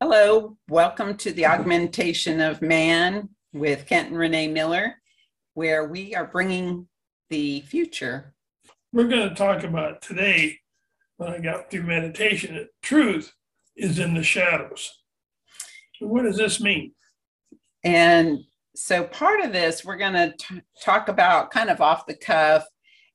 Hello, welcome to the Augmentation of Man with Kent and Renee Miller, where we are bringing the future. We're going to talk about today, when I got through meditation, that truth is in the shadows. So what does this mean? And so part of this, we're going to talk about kind of off the cuff,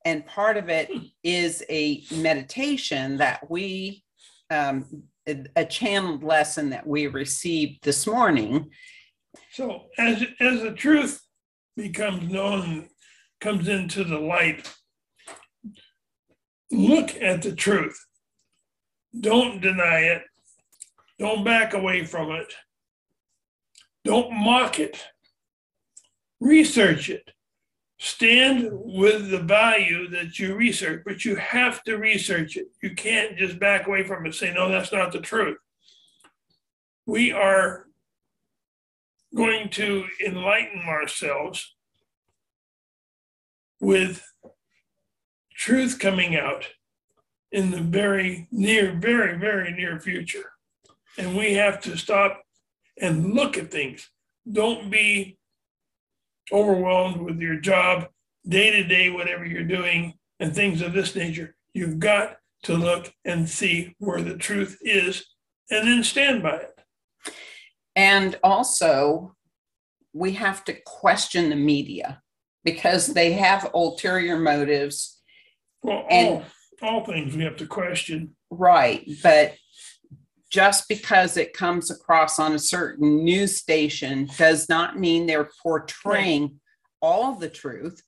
and part of it is a meditation that we um, a channeled lesson that we received this morning. So as as the truth becomes known, comes into the light, look at the truth. Don't deny it. Don't back away from it. Don't mock it. Research it stand with the value that you research, but you have to research it. You can't just back away from it say, no, that's not the truth. We are going to enlighten ourselves with truth coming out in the very near, very, very near future. And we have to stop and look at things. Don't be overwhelmed with your job, day to day, whatever you're doing, and things of this nature, you've got to look and see where the truth is and then stand by it. And also, we have to question the media because they have ulterior motives. Well, all, all things we have to question. Right. But just because it comes across on a certain news station does not mean they're portraying all the truth.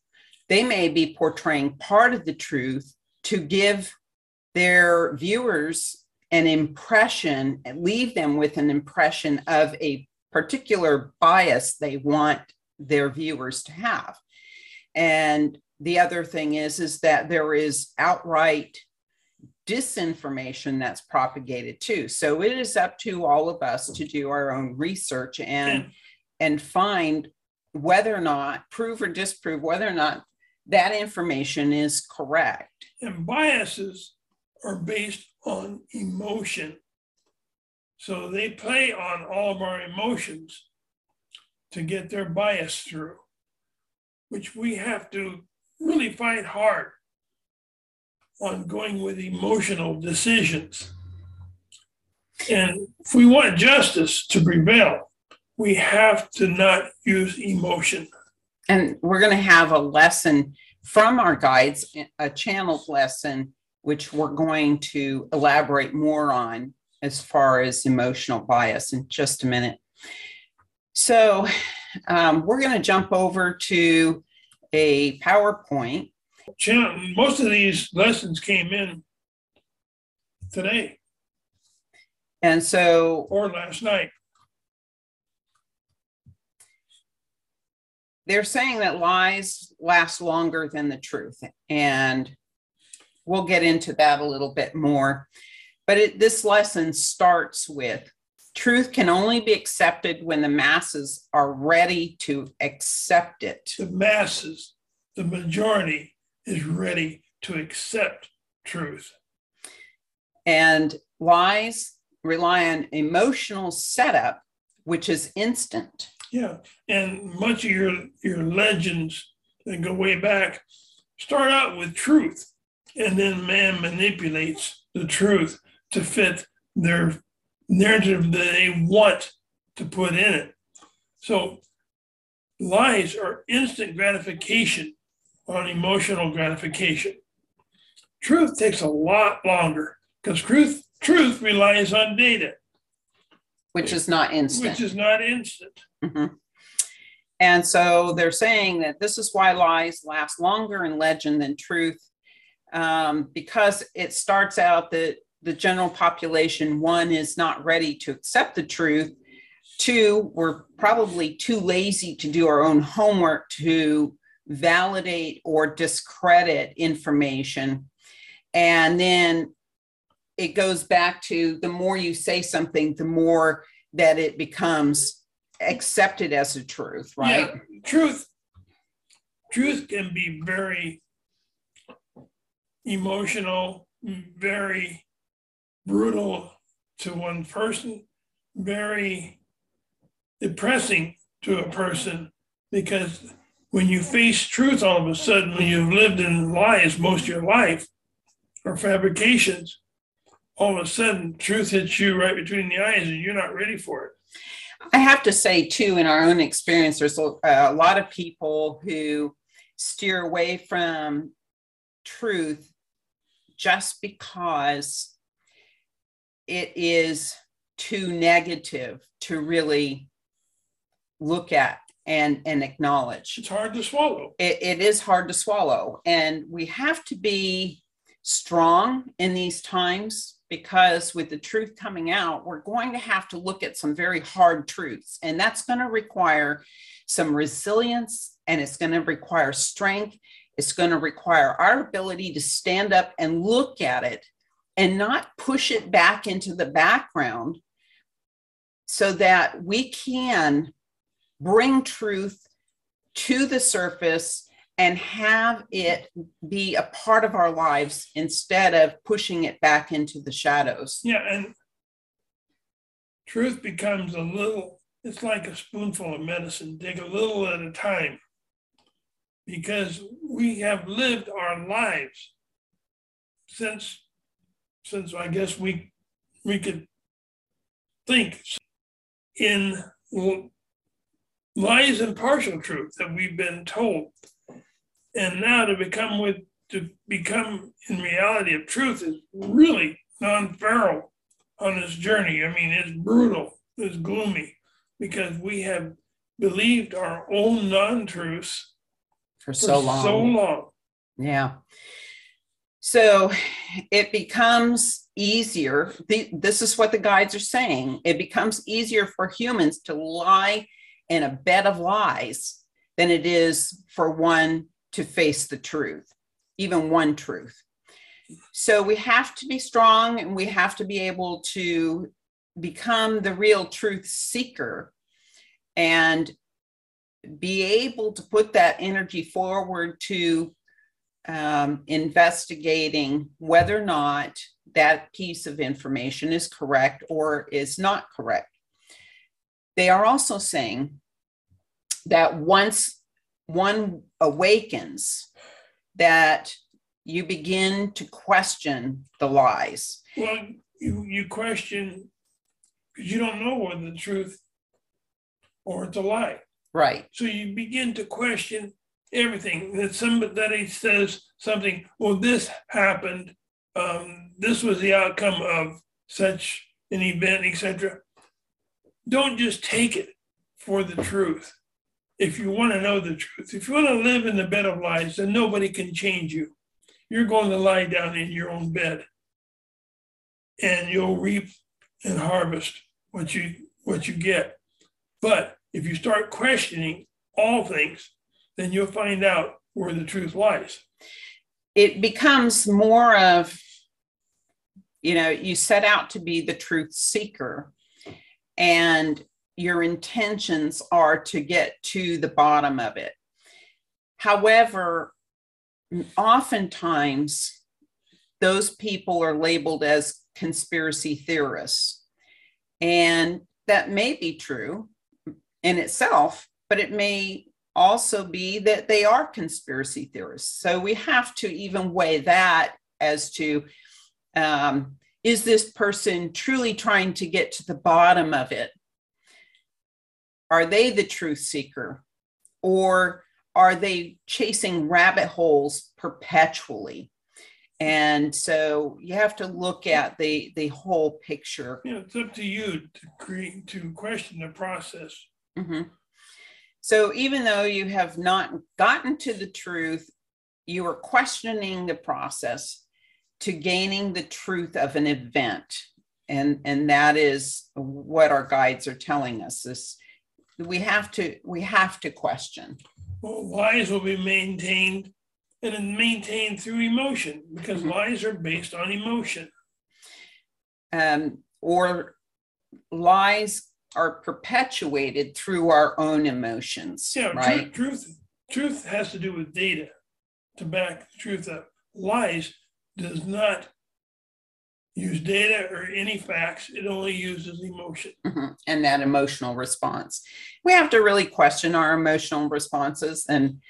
They may be portraying part of the truth to give their viewers an impression, leave them with an impression of a particular bias they want their viewers to have. And the other thing is, is that there is outright disinformation that's propagated too. So it is up to all of us to do our own research and and find whether or not prove or disprove whether or not that information is correct. And biases are based on emotion. So they play on all of our emotions to get their bias through, which we have to really fight hard on going with emotional decisions. And if we want justice to prevail, we have to not use emotion. And we're going to have a lesson from our guides, a channeled lesson, which we're going to elaborate more on as far as emotional bias in just a minute. So um, we're going to jump over to a PowerPoint most of these lessons came in today And so or last night. they're saying that lies last longer than the truth. And we'll get into that a little bit more. But it, this lesson starts with truth can only be accepted when the masses are ready to accept it. The masses, the majority, is ready to accept truth. And lies rely on emotional setup, which is instant. Yeah. And much of your, your legends that go way back start out with truth. And then man manipulates the truth to fit their narrative that they want to put in it. So lies are instant gratification on emotional gratification. Truth takes a lot longer because truth truth relies on data, which is not instant. Which is not instant. Mm-hmm. And so they're saying that this is why lies last longer in legend than truth, um, because it starts out that the general population, one, is not ready to accept the truth. Two, we're probably too lazy to do our own homework to validate or discredit information. And then it goes back to the more you say something, the more that it becomes accepted as a truth, right? Yeah, truth. Truth can be very emotional, very brutal to one person, very depressing to a person because when you face truth all of a sudden, you've lived in lies most of your life or fabrications, all of a sudden truth hits you right between the eyes and you're not ready for it. I have to say, too, in our own experience, there's a lot of people who steer away from truth just because it is too negative to really look at and and acknowledge. It's hard to swallow. it, it is hard to swallow. And we have to be strong in these times because with the truth coming out we're going to have to look at some very hard truths. And that's going to require some resilience and it's going to require strength. It's going to require our ability to stand up and look at it and not push it back into the background so that we can bring truth to the surface and have it be a part of our lives instead of pushing it back into the shadows. Yeah, and truth becomes a little, it's like a spoonful of medicine, dig a little at a time. Because we have lived our lives since, since I guess we, we could think in lies and partial truth that we've been told. And now to become with to become in reality of truth is really non-feral on this journey. I mean, it's brutal, it's gloomy, because we have believed our own non-truths for for so long. so long. Yeah. So it becomes easier. The, this is what the guides are saying. It becomes easier for humans to lie in a bed of lies than it is for one to face the truth, even one truth. So we have to be strong and we have to be able to become the real truth seeker and be able to put that energy forward to um, investigating whether or not that piece of information is correct or is not correct. They are also saying that once one awakens, that you begin to question the lies. Well, you, you question because you don't know whether the truth or it's a lie. Right. So you begin to question everything that somebody says something, well, this happened, um, this was the outcome of such an event, etc. Don't just take it for the truth. If you want to know the truth, if you want to live in the bed of lies, then nobody can change you. You're going to lie down in your own bed and you'll reap and harvest what you what you get. But if you start questioning all things, then you'll find out where the truth lies. It becomes more of, you know, you set out to be the truth seeker, and your intentions are to get to the bottom of it. However, oftentimes those people are labeled as conspiracy theorists. And that may be true in itself, but it may also be that they are conspiracy theorists. So we have to even weigh that as to um, is this person truly trying to get to the bottom of it? Are they the truth seeker? Or are they chasing rabbit holes perpetually? And so you have to look at the the whole picture. Know, it's up to you to create to question the process. Mhm. So even though you have not gotten to the truth, you are questioning the process to gaining the truth of an event. And, and that is what our guides are telling us this we have to we have to question Well, lies will be maintained and maintained through emotion because Mhm. lies are based on emotion. um, or lies are perpetuated through our own emotions Yeah, right truth truth has to do with data to back the truth up. Lies does not use data or any facts. It only uses emotion. Mhm. And that emotional response. We have to really question our emotional responses. And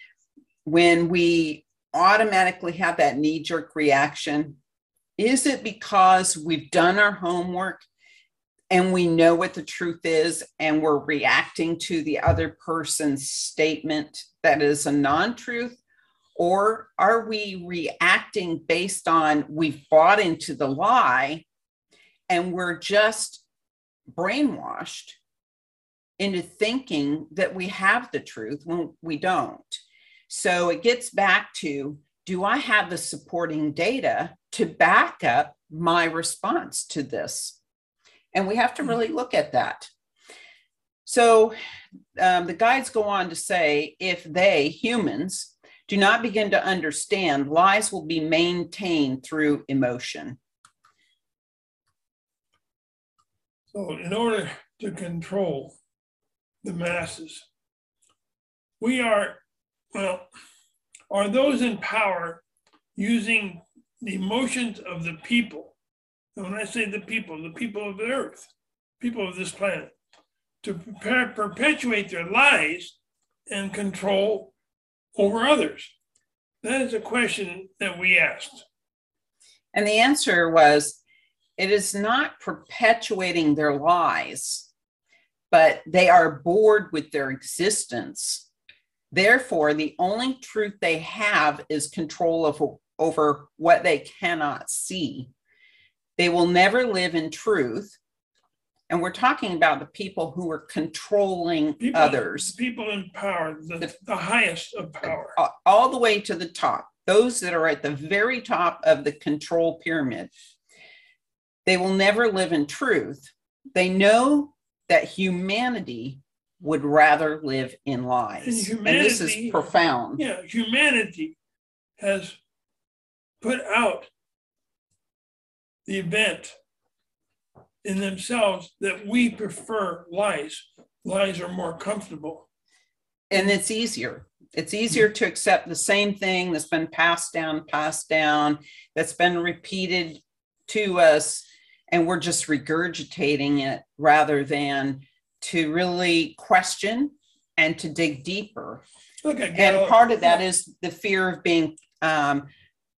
when we automatically have that knee jerk reaction, is it because we've done our homework and we know what the truth is and we're reacting to the other person's statement that is a non truth? Or are we reacting based on we've bought into the lie and we're just brainwashed into thinking that we have the truth when we don't? So it gets back to do I have the supporting data to back up my response to this? And we have to really look at that. So um, the guides go on to say if they, humans, do not begin to understand, lies will be maintained through emotion. So, in order to control the masses, we are, well, are those in power using the emotions of the people? And when I say the people, the people of the earth, people of this planet, to prepare, perpetuate their lies and control over others? That is a question that we asked. And the answer was it is not perpetuating their lies, but they are bored with their existence. Therefore, the only truth they have is control of, over what they cannot see. They will never live in truth and we're talking about the people who are controlling People, others people in power, the, the highest of power. all the way to the top, those that are at the very top of the control pyramid. They will never live in truth. They know that humanity would rather live in lies. And, and this is profound. Yeah, humanity has put out the event in themselves that we prefer lies. Lies are more comfortable. And it's easier. It's easier to accept the same thing that's been passed down, passed down, that's been repeated to us, and we're just regurgitating it rather than to really question and to dig deeper. And part of that is the fear of being um,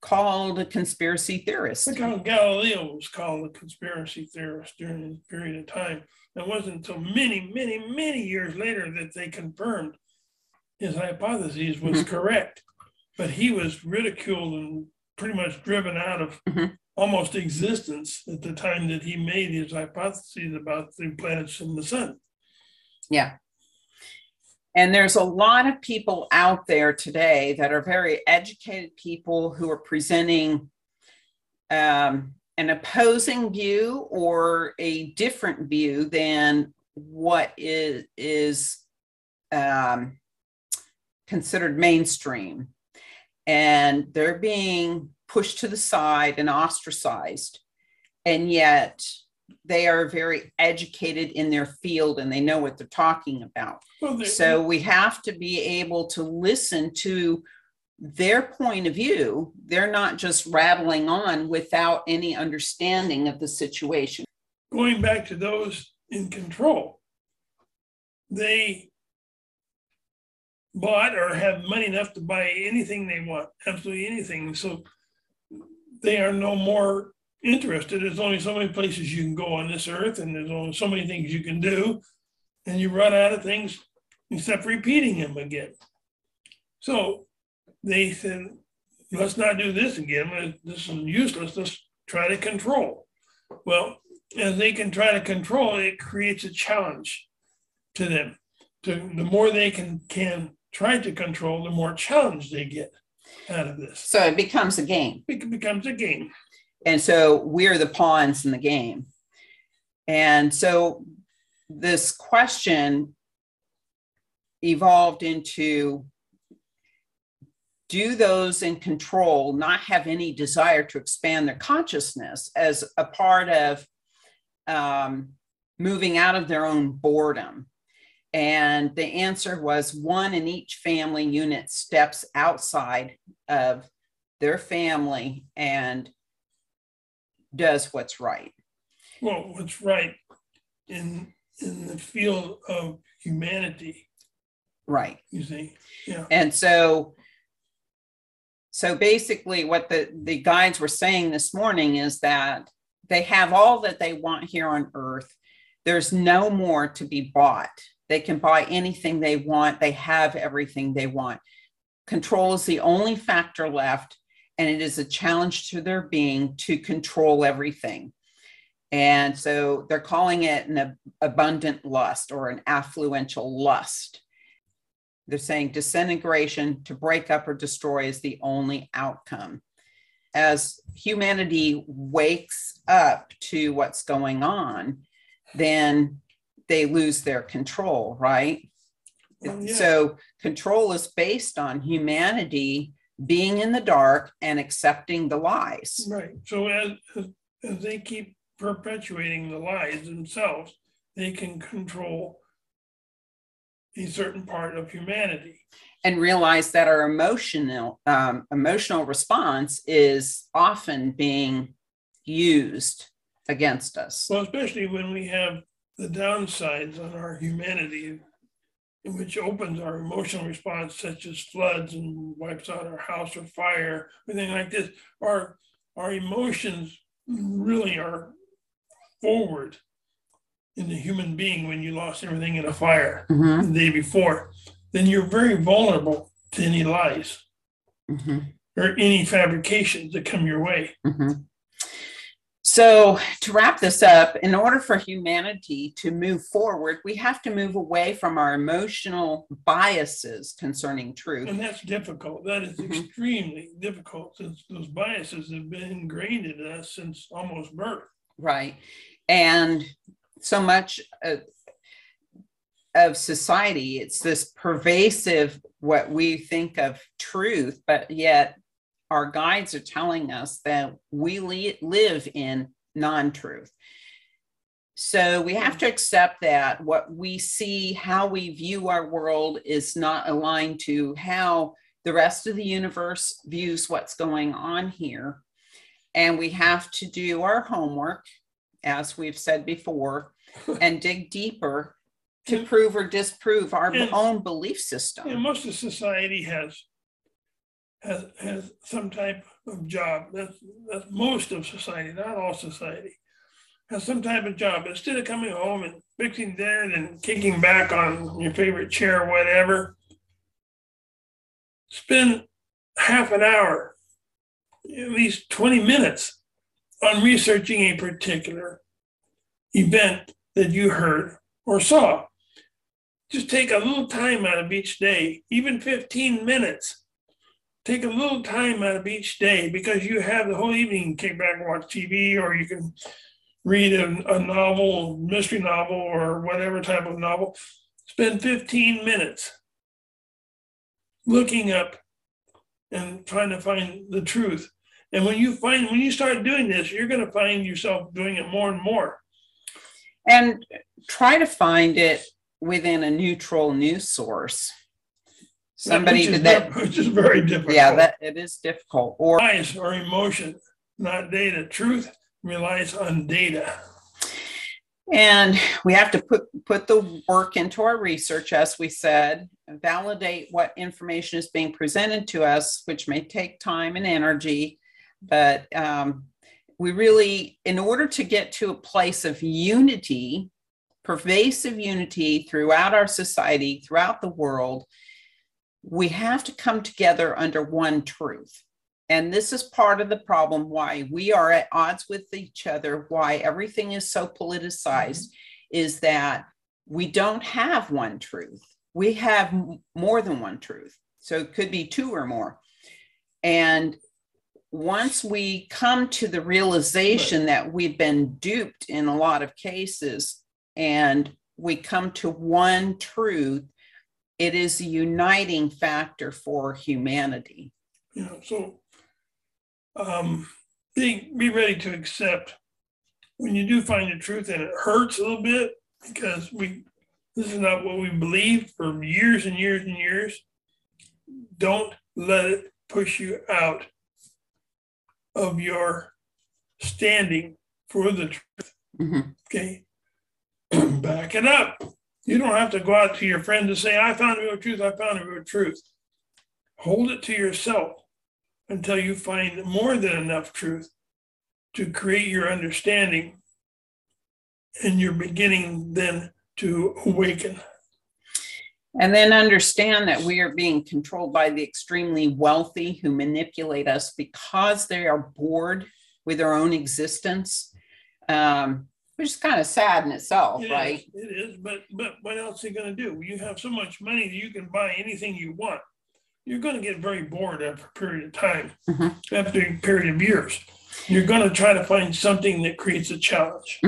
called a conspiracy theorist. How Galileo was called a conspiracy theorist during this period of time. It wasn't until many, many, many years later that they confirmed his hypothesis was mm-hmm. correct. But he was ridiculed and pretty much driven out of mm-hmm. almost existence at the time that he made his hypotheses about the planets and the sun. Yeah. And there's a lot of people out there today that are very educated people who are presenting um, an opposing view or a different view than what is, is um, considered mainstream. And they're being pushed to the side and ostracized. And yet, they are very educated in their field and they know what they're talking about. Well, so we have to be able to listen to their point of view. They're not just rattling on without any understanding of the situation. Going back to those in control, they bought or have money enough to buy anything they want, absolutely anything. So they are no more interested. There's only so many places you can go on this earth, and there's only so many things you can do, and you run out of things except repeating them again. So they said, let's not do this again. This is useless. Let's try to control. Well, as they can try to control, it creates a challenge to them. To, the more they can can try to control, the more challenge they get out of this. So it becomes a game. It becomes a game. And so we're the pawns in the game. And so this question evolved into do those in control not have any desire to expand their consciousness as a part of um, moving out of their own boredom? And the answer was one in each family unit steps outside of their family and does what's right. Well, what's right in in the field of humanity, Right. you see? Yeah. And so so basically what the the guides were saying this morning is that they have all that they want here on earth. There's no more to be bought. They can buy anything they want. They have everything they want. Control is the only factor left and it is a challenge to their being to control everything. And so they're calling it an ab- abundant lust or an affluential lust. They're saying disintegration to break up or destroy is the only outcome. As humanity wakes up to what's going on, then they lose their control, right? Well, yeah. So control is based on humanity being in the dark and accepting the lies. Right. So as, as they keep perpetuating the lies themselves, they can control a certain part of humanity. and realize that our emotional um, emotional response is often being used against us. Well, especially when we have the downsides on our humanity, which opens our emotional response, such as floods and wipes out our house or fire, anything like this. Our our emotions really are forward in the human being when you lost everything in a fire Mhm, the day before. Then you're very vulnerable to any lies mhm, or any fabrications that come your way. mhm. So, to wrap this up, in order for humanity to move forward, we have to move away from our emotional biases concerning truth. And that's difficult. That is Mhm. extremely difficult since those biases have been ingrained in us since almost birth. Right. And so much of, of society, it's this pervasive, what we think of truth, but yet our guides are telling us that we li- live in non truth. So we have to accept that what we see, how we view our world is not aligned to how the rest of the universe views what's going on here. And we have to do our homework as we've said before, and dig deeper to prove or disprove our And- own belief And system. most of society has has has some type of job. That's that's most of society, not all society. Has some type of job. Instead of coming home and fixing dinner and kicking back on your favorite chair or whatever, spend half an hour, at least 20 minutes, on researching a particular event that you heard or saw. Just take a little time out of each day, even 15 minutes. Take a little time out of each day because you have the whole evening to kick back and watch TV, or you can read a, a novel, mystery novel, or whatever type of novel. Spend 15 minutes looking up and trying to find the truth. And when you find when you start doing this, you're going to find yourself doing it more and more. And try to find it within a neutral news source. Somebody which is, that, which is very difficult. yeah, that it is difficult. Or Lies or emotion, not data. Truth relies on data. And we have to put, put the work into our research, as we said, validate what information is being presented to us, which may take time and energy. But um, we really, in order to get to a place of unity, pervasive unity throughout our society, throughout the world, we have to come together under one truth. And this is part of the problem why we are at odds with each other, why everything is so politicized, is that we don't have one truth. We have more than one truth. So it could be two or more. And once we come to the realization that we've been duped in a lot of cases and we come to one truth, it is a uniting factor for humanity. Know, so um, be be ready to accept when you do find the truth, and it hurts a little bit because we this is not what we believed for years and years and years. Don't let it push you out of your standing for the truth. Mhm. Okay. Back it up. You don't have to go out to your friend and say, I found real truth, I found a real truth. Hold it to yourself until you find more than enough truth to create your understanding. And you're beginning then to awaken. And then understand that we are being controlled by the extremely wealthy who manipulate us because they are bored with their own existence, um, which is kind of sad in itself, It is, right? It is, but but what else are you going to do? You have so much money that you can buy anything you want. You're going to get very bored after a period of time, Mhm. after a period of years. You're going to try to find something that creates a challenge.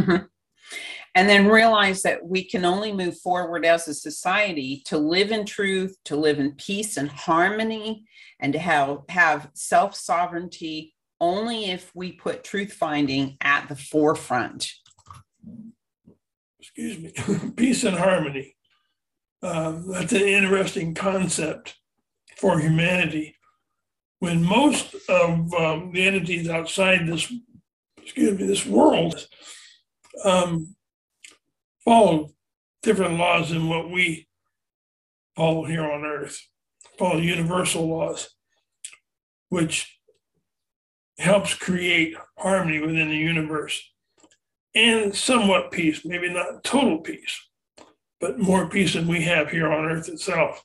And then realize that we can only move forward as a society to live in truth, to live in peace and harmony, and to have, have self sovereignty only if we put truth finding at the forefront. Excuse me, peace and harmony. Um, that's an interesting concept for humanity. When most of um, the entities outside this, excuse me, this world um, follow different laws than what we follow here on Earth, follow universal laws, which helps create harmony within the universe and somewhat peace, maybe not total peace, but more peace than we have here on Earth itself.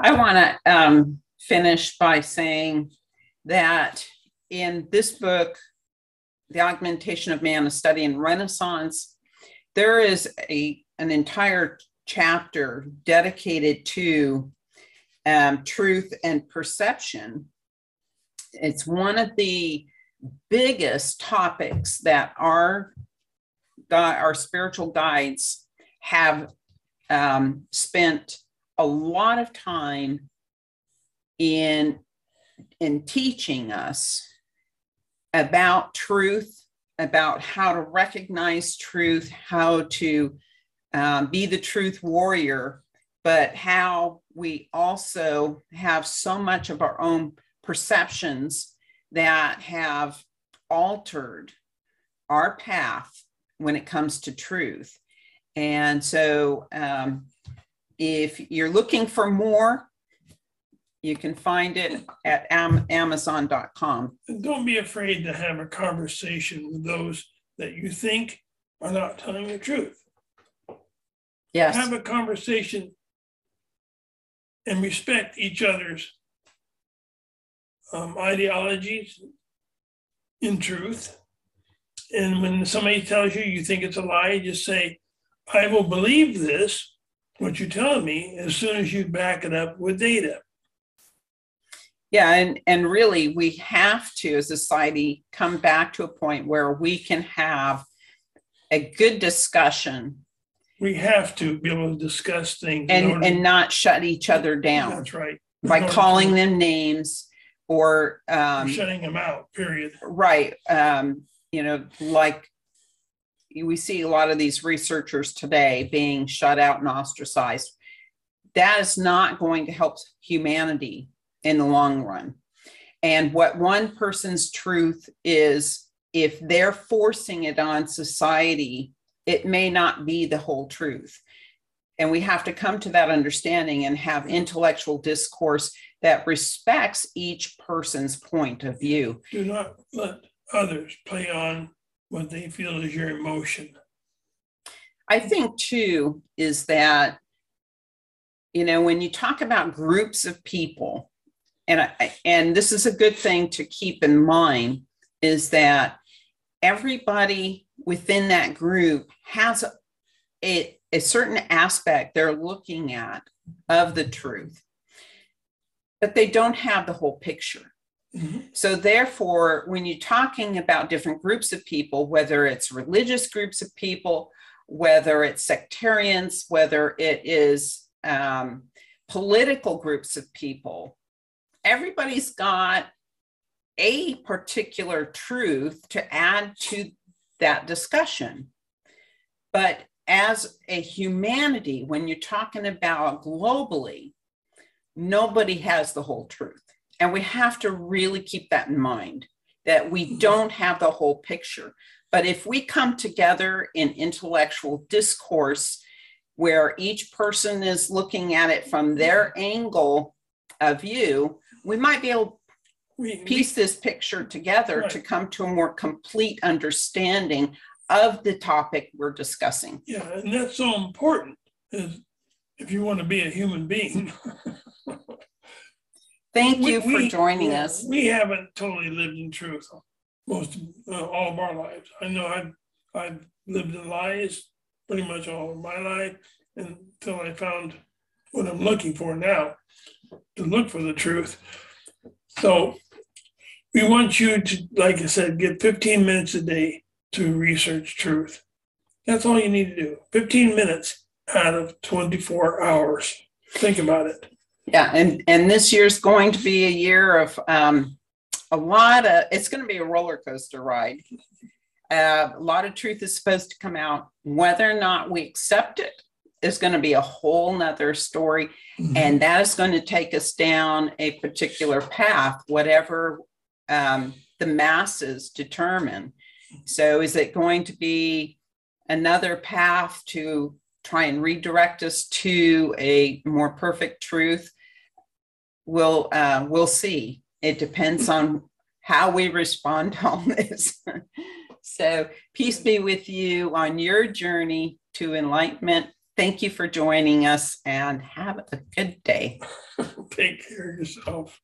I want to um, finish by saying that in this book, The Augmentation of Man, a study in Renaissance, there is a, an entire chapter dedicated to um, truth and perception. It's one of the biggest topics that our, our spiritual guides have um, spent a lot of time in in teaching us about truth about how to recognize truth how to um, be the truth warrior but how we also have so much of our own perceptions that have altered our path when it comes to truth and so um, if you're looking for more, you can find it at am- amazon.com. And don't be afraid to have a conversation with those that you think are not telling the truth. Yes. Have a conversation and respect each other's um, ideologies in truth. And when somebody tells you you think it's a lie, just say, I will believe this, what you're telling me, as soon as you back it up with data. Yeah, and and really we have to as a society come back to a point where we can have a good discussion We have to be able to discuss things. in and and not shut each other down That's right. by calling them names or um Shutting them out, period. right um you know like we see a lot of these researchers today being shut out and ostracized. That is not going to help humanity in the long run. And what one person's truth is if they're forcing it on society it may not be the whole truth and we have to come to that understanding and have intellectual discourse that respects each person's point of view Do not let others play on what they feel is your emotion. I think too is that, you know, when you talk about groups of people, and I, and this is a good thing to keep in mind, is that everybody within that group has a, a certain aspect they're looking at of the truth, but they don't have the whole picture. Mhm. So therefore, when you're talking about different groups of people, whether it's religious groups of people, whether it's sectarians, whether it is um, political groups of people, everybody's got a particular truth to add to that discussion. But as a humanity, when you're talking about globally, nobody has the whole truth. And we have to really keep that in mind that we mm-hmm. don't have the whole picture. But if we come together in intellectual discourse where each person is looking at it from mm-hmm. their angle of view, we might be able to piece this picture together to come to a more complete understanding of the topic we're discussing. yeah, and that's so important is if you want to be a human being. Thank We- you for we- joining yeah, us. We haven't totally lived in truth most uh, all of our lives. I know I've I've lived in lies pretty much all of my life until I found what I'm looking for now to look for the truth. So we want you to, like I said, get 15 minutes a day to research truth. That's all you need to do. 15 minutes out of 24 hours. Think about it. Yeah, and and this year's going to be a year of um, a lot of. It's going to be a roller coaster ride. Uh, a lot of truth is supposed to come out. Whether or not we accept it is going to be a whole nother story, and that is going to take us down a particular path, whatever um, the masses determine. So, is it going to be another path to try and redirect us to a more perfect truth? We'll uh, we'll see. It depends on how we respond to all this. so, peace be with you on your journey to enlightenment. Thank you for joining us and have a good day. Take care of yourself.